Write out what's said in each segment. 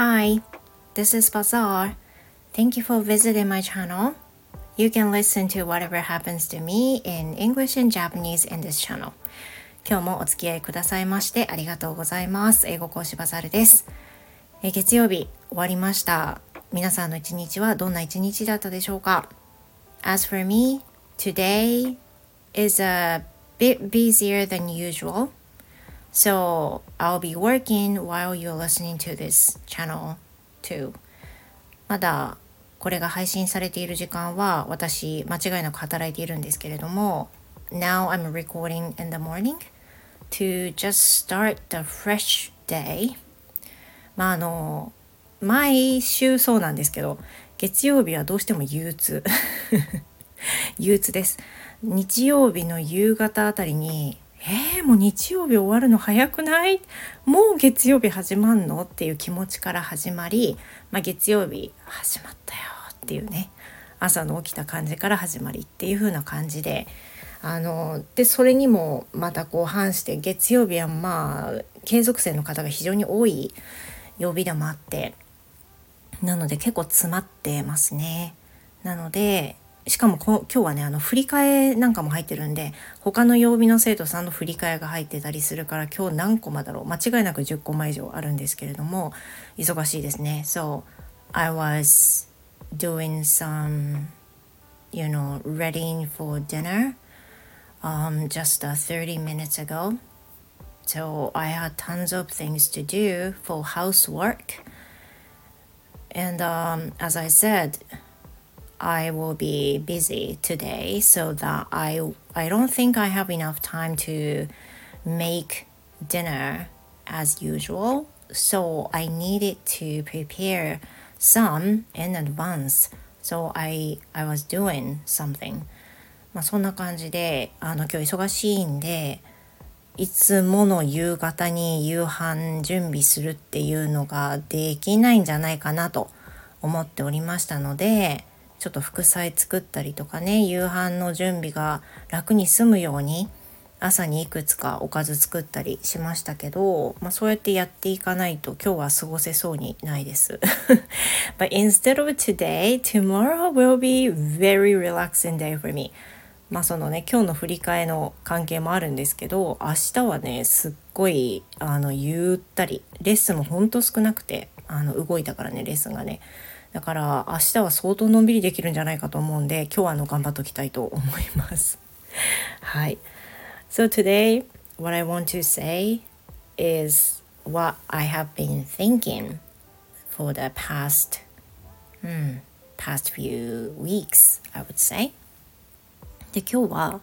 Hi, this is Bazaar. Thank you for visiting my channel. You can listen to whatever happens to me in English and Japanese in this channel. 今日もお付き合いくださいましてありがとうございます。英語講師バザールです。え月曜日終わりました。皆さんの一日はどんな一日だったでしょうか As for me, today is a bit busier than usual. So I'll be working while you're listening to this channel too. まだこれが配信されている時間は私間違いなく働いているんですけれども Now I'm recording in the morning to just start the fresh day まああの毎週そうなんですけど月曜日はどうしても憂鬱憂鬱です日曜日の夕方あたりにえー、もう日曜日終わるの早くない？もう月曜日始まんの？っていう気持ちから始まり、まあ、月曜日始まったよっていうね朝の起きた感じから始まりっていう風な感じであのでそれにもまたこう反して月曜日はまあ継続性の方が非常に多い曜日でもあってなので結構詰まってますね。なのでしかも今日はねあの振り替えなんかも入ってるんで他の曜日の生徒さんの振り替えが入ってたりするから今日何コマだろう間違いなく10コマ以上あるんですけれども忙しいですね。So I was doing some you know readying for dinner um, just uh, 30 minutes ago. So I had tons of things to do for housework. And um, as I said, I will be busy today so that I I don't think I have enough time to make dinner as usual. So I needed to prepare some in advance. So I I was doing something. まあそんな感じであの今日忙しいんでいつもの夕方に夕飯準備するっていうのができないんじゃないかなと思っておりましたのでちょっと副菜作ったりとかね夕飯の準備が楽に済むように朝にいくつかおかず作ったりしましたけど、まあ、そうやってやっていかないと今日は過ごせそうにないです。But instead of today, tomorrow will be very relaxing day for me. まあそのね今日の振り替えの関係もあるんですけど明日はねすっごいあのゆったりレッスンもほんと少なくてあの動いたからねレッスンがねだから明日は相当のんびりできるんじゃないかと思うんで今日はあの頑張っときたいと思います。はい。So today what I want to say is what I have been thinking for the past hmm, past few weeks I would say. で今日は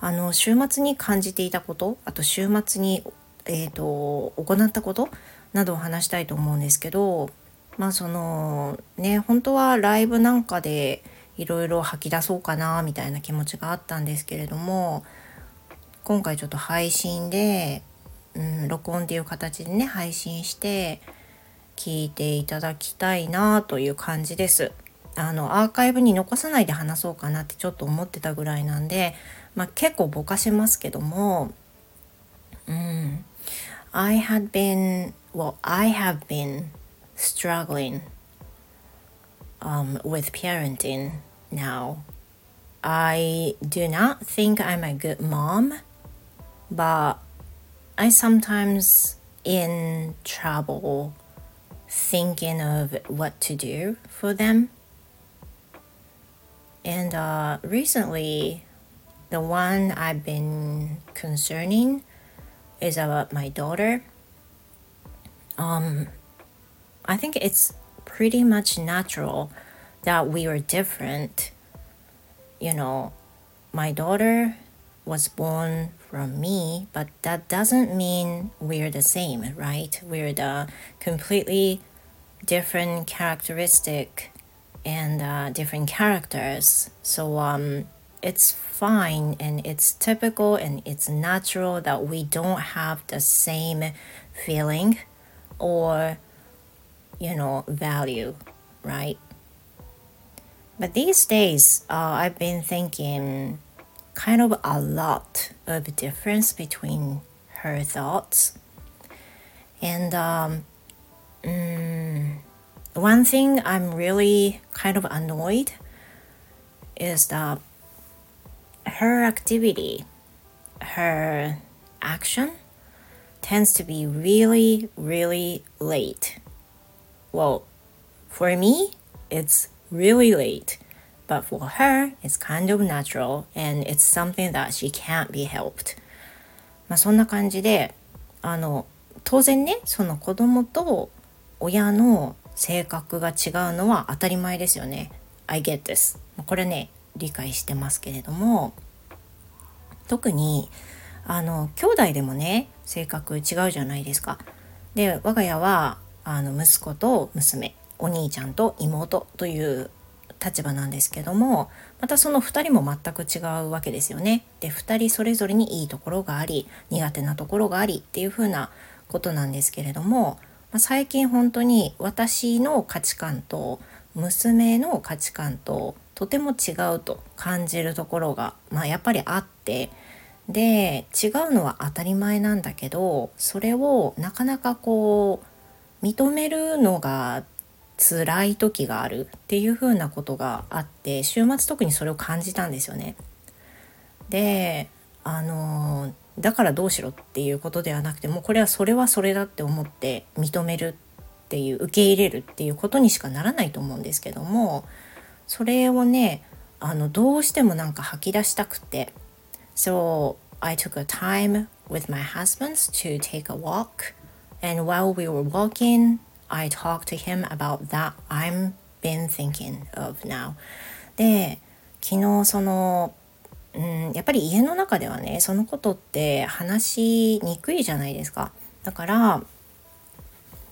あの週末に感じていたことあと週末に、えーと行ったことなどを話したいと思うんですけどまあそのね本当はライブなんかでいろいろ吐き出そうかなみたいな気持ちがあったんですけれども今回ちょっと配信で、うん、録音っていう形でね配信して聞いていただきたいなという感じです。あのアーカイブに残さないで話そうかなってちょっと思ってたぐらいなんで、まあ、結構ぼかしますけども、うん、I had been well I have been struggling um, with parenting now. I do not think I'm a good mom, but I sometimes in trouble thinking of what to do for them. And uh, recently, the one I've been concerning is about my daughter. Um, I think it's pretty much natural that we are different. You know, my daughter was born from me, but that doesn't mean we're the same, right? We're the completely different characteristic and uh, different characters. So um, it's fine and it's typical and it's natural that we don't have the same feeling or you know, value, right? But these days, uh, I've been thinking kind of a lot of difference between her thoughts. And um, mm, one thing I'm really kind of annoyed is that her activity, her action tends to be really, really late. Well, for me, it's really late, but for her, it's kind of natural and it's something that she can't be helped. まあそんな感じで、あの、当然ね、その子供と親の性格が違うのは当たり前ですよね。I get this. これね、理解してますけれども、特にあの兄弟でもね性格違うじゃないですか。で我が家はあの息子と娘お兄ちゃんと妹という立場なんですけどもまたその2人も全く違うわけですよね。で2人それぞれにいいところがあり苦手なところがありっていう風なことなんですけれども、まあ、最近本当に私の価値観と娘の価値観ととても違うと感じるところが、まあ、やっぱりあってで違うのは当たり前なんだけどそれをなかなかこう認めるのが辛い時があるっていうふうなことがあって週末特にそれを感じたんですよね。であのだからどうしろっていうことではなくてもうこれはそれはそれだって思って認めるっていう受け入れるっていうことにしかならないと思うんですけどもそれをねあのどうしてもなんか吐き出したくて So I took a time with my husband to take a walk. And while we were walking, I talked to him about that I'm been thinking of now. で、昨日その、うん、やっぱり家の中ではね、そのことって話しにくいじゃないですか。だから、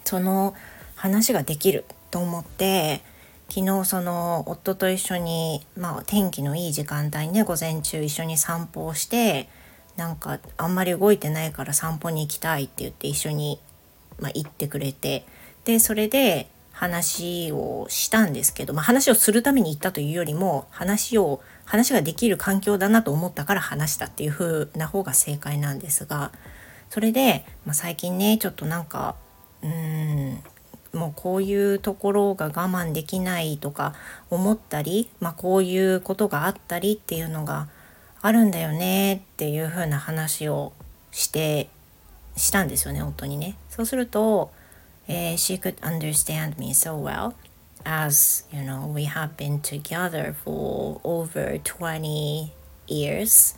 その話ができると思って、昨日その夫と一緒に、まあ、天気のいい時間帯にね午前中一緒に散歩をしてなんかあんまり動いてないから散歩に行きたいって言って一緒に、まあ、行ってくれてでそれで話をしたんですけど、まあ、話をするために行ったというよりも話を話ができる環境だなと思ったから話したっていう風な方が正解なんですがそれで、まあ、最近ねちょっとなんかうーんもうこういうところが我慢できないとか思ったり、まあ、こういうことがあったりっていうのがあるんだよねっていう風な話をしてしたんですよね夫にね。そうすると、えー、She could understand me so well as you know we have been together for over 20 years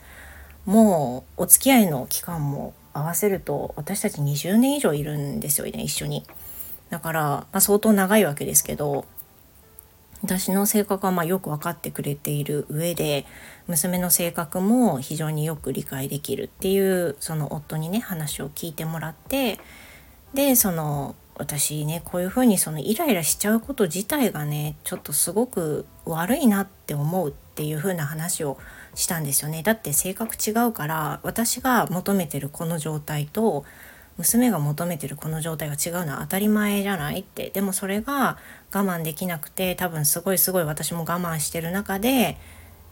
もうお付き合いの期間も合わせると私たち20年以上いるんですよね一緒に。だから、まあ、相当長いわけですけど私の性格はまあよく分かってくれている上で娘の性格も非常によく理解できるっていうその夫にね話を聞いてもらってでその私ねこういうふうにそのイライラしちゃうこと自体がねちょっとすごく悪いなって思うっていうふうな話をしたんですよね。だって性格違うから私が求めてるこの状態と娘が求めてるこの状態が違うのは当たり前じゃないって。でもそれが我慢できなくて多分すごいすごい私も我慢してる中で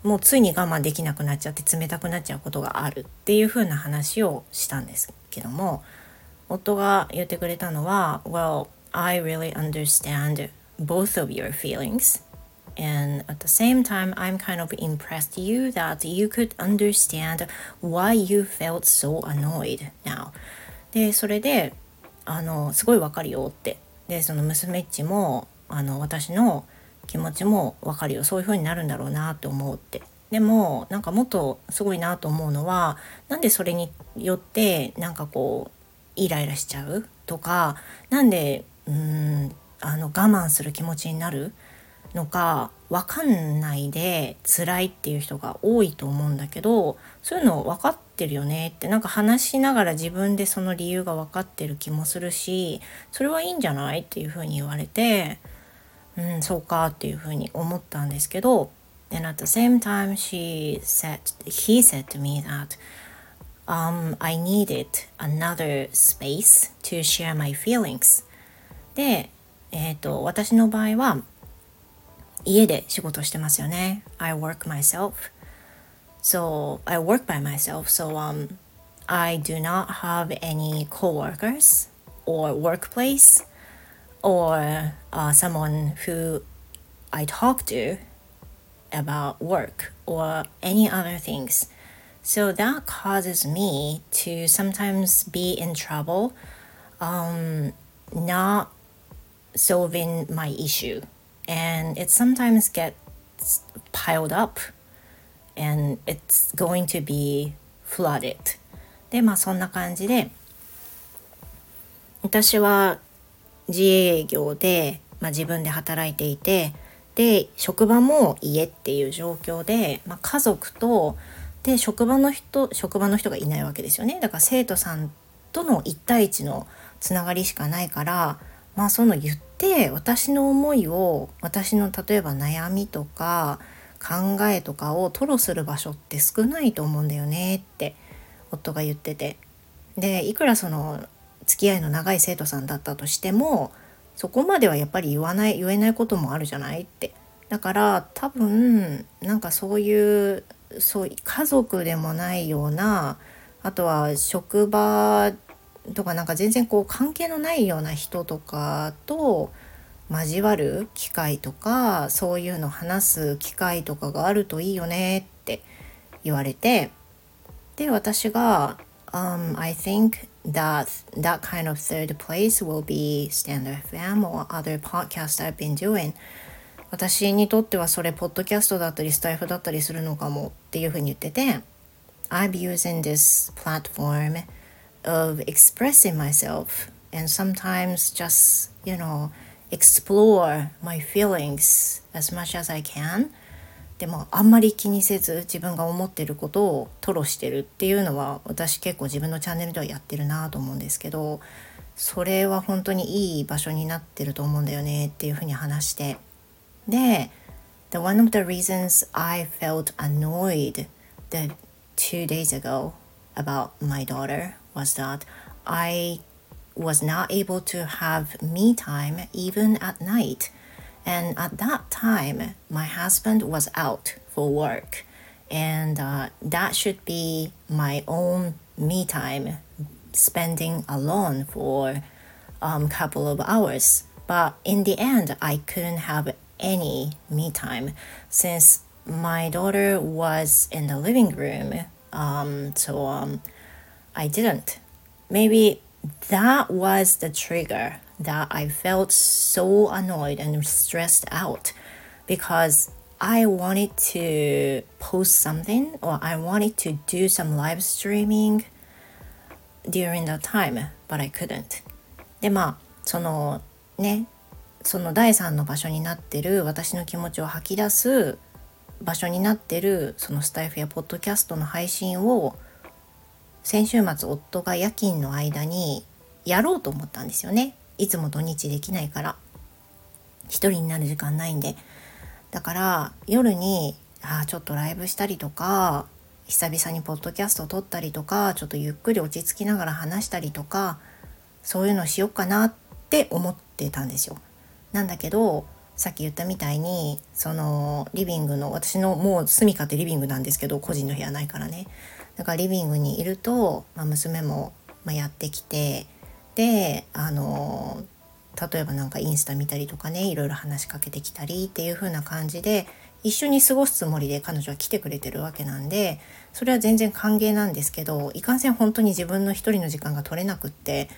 もうついに我慢できなくなっちゃって冷たくなっちゃうことがあるっていう風な話をしたんですけども夫が言ってくれたのは Well, I really understand both of your feelings and at the same time i'm kind of impressed you that you could understand why you felt so annoyed now でそれであのすごいわかるよってでその娘っちもあの私の気持ちもわかるよそういう風になるんだろうなって思うってでもなんかもっとすごいなと思うのはなんでそれによってなんかこうイライラしちゃう？とかなんでうんあの我慢する気持ちになる？のか分かんないで辛いっていう人が多いと思うんだけどそういうの分かってるよね？ってなんか話しながら自分でその理由が分かってる気もするしそれはいいんじゃない？っていうふうに言われてうんそうかっていうふうに思ったんですけど And at the same time she said he said to me that um, I needed another space to share my feelings で、えーと私の場合は家で仕事してますよね。I work myself. So I work by myself. So um, I do not have any coworkers or workplace or uh, someone who I talk to about work or any other things. So that causes me to sometimes be in trouble, um, not solving my issue. And it sometimes gets piled up and it's going to be flooded. で、まあそんな感じで、私は自営業で、まあ、自分で働いていてで職場も家っていう状況で、まあ、家族とで職場の人職場の人がいないわけですよね。だから生徒さんとの1対1のつながりしかないからまあその言って私の思いを私の例えば悩みとか考えとかを吐露する場所って少ないと思うんだよねって夫が言ってて。でいくらその付き合いの長い生徒さんだったとしてもそこまではやっぱり言わない言えないこともあるじゃないって。だから多分なんかそういうそう家族でもないようなあとは職場とかなんか全然こう関係のないような人とかと交わる機会とかそういうの話す機会とかがあるといいよねって言われてで私が、um, I think that that kind of third place will be Standard FM or other podcast I've been doing 私にとってはそれポッドキャストだったりスタイフだったりするのかもっていうふうに言ってて I'm using this platform of expressing myself and sometimes just you know explore my feelings as much as I can. でもあんまり気にせず自分が思ってることを吐露してるっていうのは私結構自分のチャンネルではやってるなと思うんですけどそれは本当にいい場所になってると思うんだよねっていうふうに話してで The one of the reasons I felt annoyed the two days ago about my daughter was that I was not able to have me time even at night. And at that time, my husband was out for work, and uh, that should be my own me time, spending alone for a um, couple of hours. But in the end, I couldn't have any me time since my daughter was in the living room. Um, so um, I didn't. Maybe that was the trigger that I felt so annoyed and stressed out because I wanted to post something or I wanted to do some live streaming during that time, but I couldn't. で、まあ、そのね、 その第3の場所になってる私の気持ちを吐き出す場所になってるそのスタイフやポッドキャストの配信を先週末夫が夜勤の間にやろうと思ったんですよね。いつも土日できないから一人になる時間ないんでだから夜にあちょっとライブしたりとか久々にポッドキャストを撮ったりとかちょっとゆっくり落ち着きながら話したりとかそういうのしよっかなって思ってたんですよ。なんだけどさっき言ったみたいにそのリビングの私のもう住みかってリビングなんですけど個人の部屋ないからね。だからリビングにいると、まあ、娘も、やってきてであの例えばなんかインスタ見たりとかねいろいろ話しかけてきたりっていう風な感じで一緒に過ごすつもりで彼女は来てくれてるわけなんでそれは全然歓迎なんですけどいかんせん本当に自分の一人の時間が取れなくって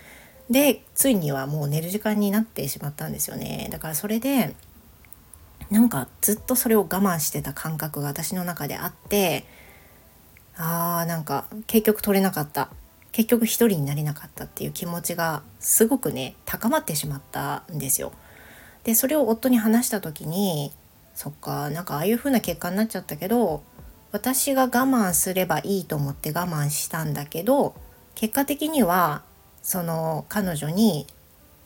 でついにはもう寝る時間になってしまったんですよねだからそれでなんかずっとそれを我慢してた感覚が私の中であってあーなんか結局取れなかった結局一人になれなかったっていう気持ちがすごくね高まってしまったんですよ。でそれを夫に話した時にそっかなんかああいう風な結果になっちゃったけど私が我慢すればいいと思って我慢したんだけど結果的にはその彼女に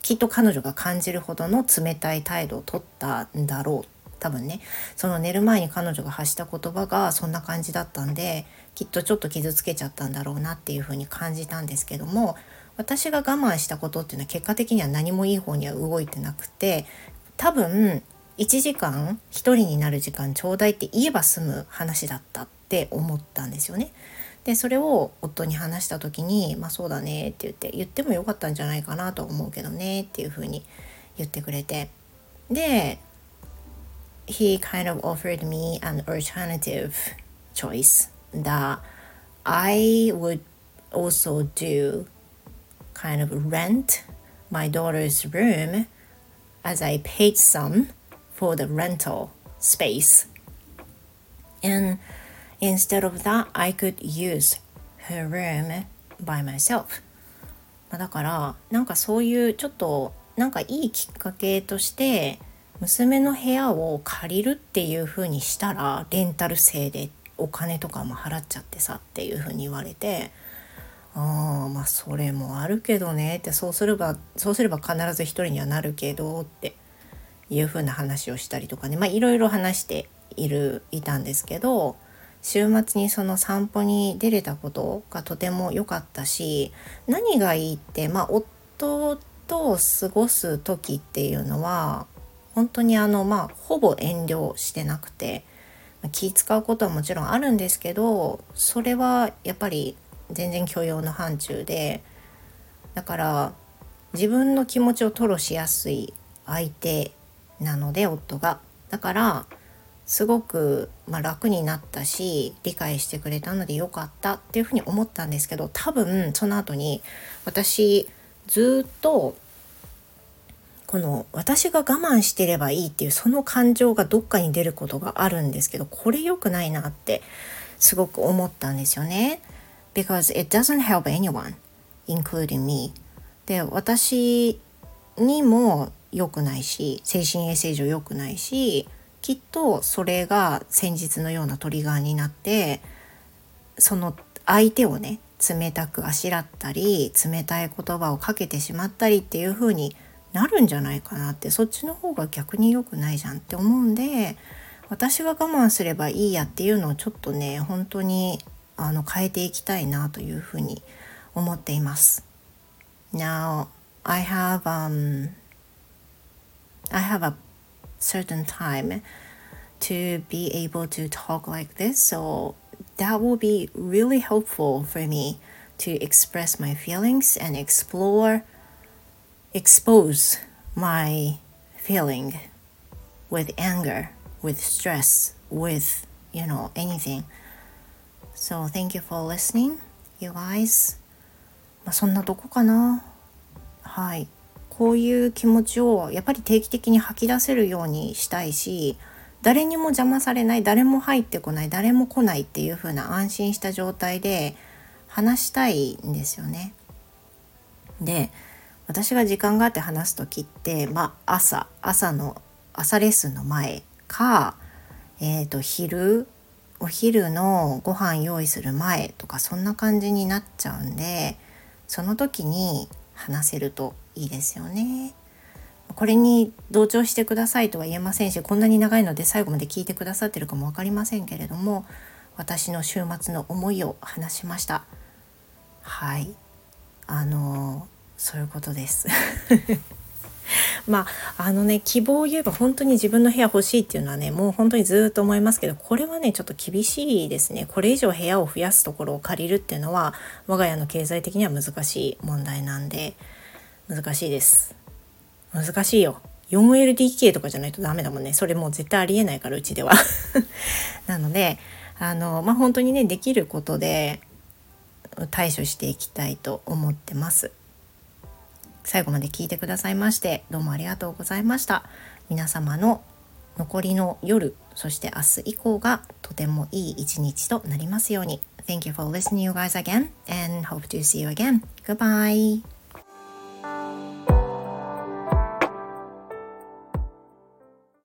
きっと彼女が感じるほどの冷たい態度をとったんだろう多分ねその寝る前に彼女が発した言葉がそんな感じだったんできっとちょっと傷つけちゃったんだろうなっていうふうに感じたんですけども私が我慢したことっていうのは結果的には何もいい方には動いてなくて多分1時間1人になる時間ちょうだいって言えば済む話だったって思ったんですよね。でそれを夫に話した時に「まあそうだね」って言って言ってもよかったんじゃないかなと思うけどねっていうふうに言ってくれてで he kind of offered me an alternative choice that I would also do kind of rent my daughter's room as I paid some for the rental space. And instead of that, I could use her room by myself. だからなんかそういうちょっとなんかいいきっかけとして娘の部屋を借りるっていう風にしたらレンタル制でお金とかも払っちゃってさっていう風に言われてああまあそれもあるけどねってそうすればそうすれば必ず一人にはなるけどっていう風な話をしたりとかねまあいろいろ話しているいたんですけど週末にその散歩に出れたことがとても良かったし何がいいってまあ夫と過ごす時っていうのは本当にあのまあほぼ遠慮してなくて気使うことはもちろんあるんですけどそれはやっぱり全然許容の範疇でだから自分の気持ちを吐露しやすい相手なので夫が。だからすごく、まあ、楽になったし理解してくれたのでよかったっていうふうに思ったんですけど多分その後に私ずっとこの私が我慢してればいいっていうその感情がどっかに出ることがあるんですけどこれ良くないなってすごく思ったんですよね。Because it doesn't help anyone, including me. で私にも良くないし精神衛生上良くないしきっとそれが先日のようなトリガーになってその相手をね冷たくあしらったり冷たい言葉をかけてしまったりっていう風になるんじゃないかなってそっちの方が逆に良くないじゃんって思うんで私が我慢すればいいやっていうのをちょっとね本当にあの変えていきたいなというふうに思っています。Now I have um I have a certain time to be able to talk like this so that will be really helpful for me to express my feelings and explore expose my feeling with anger, with stress, with, you know, anything. So thank you for listening, you guys. まあそんなとこかな。はい。 こういう気持ちをやっぱり定期的に吐き出せるようにしたいし、誰にも邪魔されない、誰も入ってこない、誰も来ないっていう風な安心した状態で話したいんですよね。で、私が時間があって話す時って、まあ、朝朝の朝レッスンの前か、えー、と昼お昼のご飯用意する前とかそんな感じになっちゃうんでその時に話せるといいですよね。これに同調してくださいとは言えませんしこんなに長いので最後まで聞いてくださってるかも分かりませんけれども私の週末の思いを話しました。はいあのそういうことです まああのね希望を言えば本当に自分の部屋欲しいっていうのはねもう本当にずっと思いますけどこれはねちょっと厳しいですねこれ以上部屋を増やすところを借りるっていうのは我が家の経済的には難しい問題なんで難しいです難しいよ 4LDK とかじゃないとダメだもんねそれもう絶対ありえないからうちでは なのであのまあ本当にねできることで対処していきたいと思ってます。最後まで聞いてくださいましてどうもありがとうございました皆様の残りの夜そして明日以降がとてもいい一日となりますように Thank you for listening you guys again and hope to see you again. Goodbye.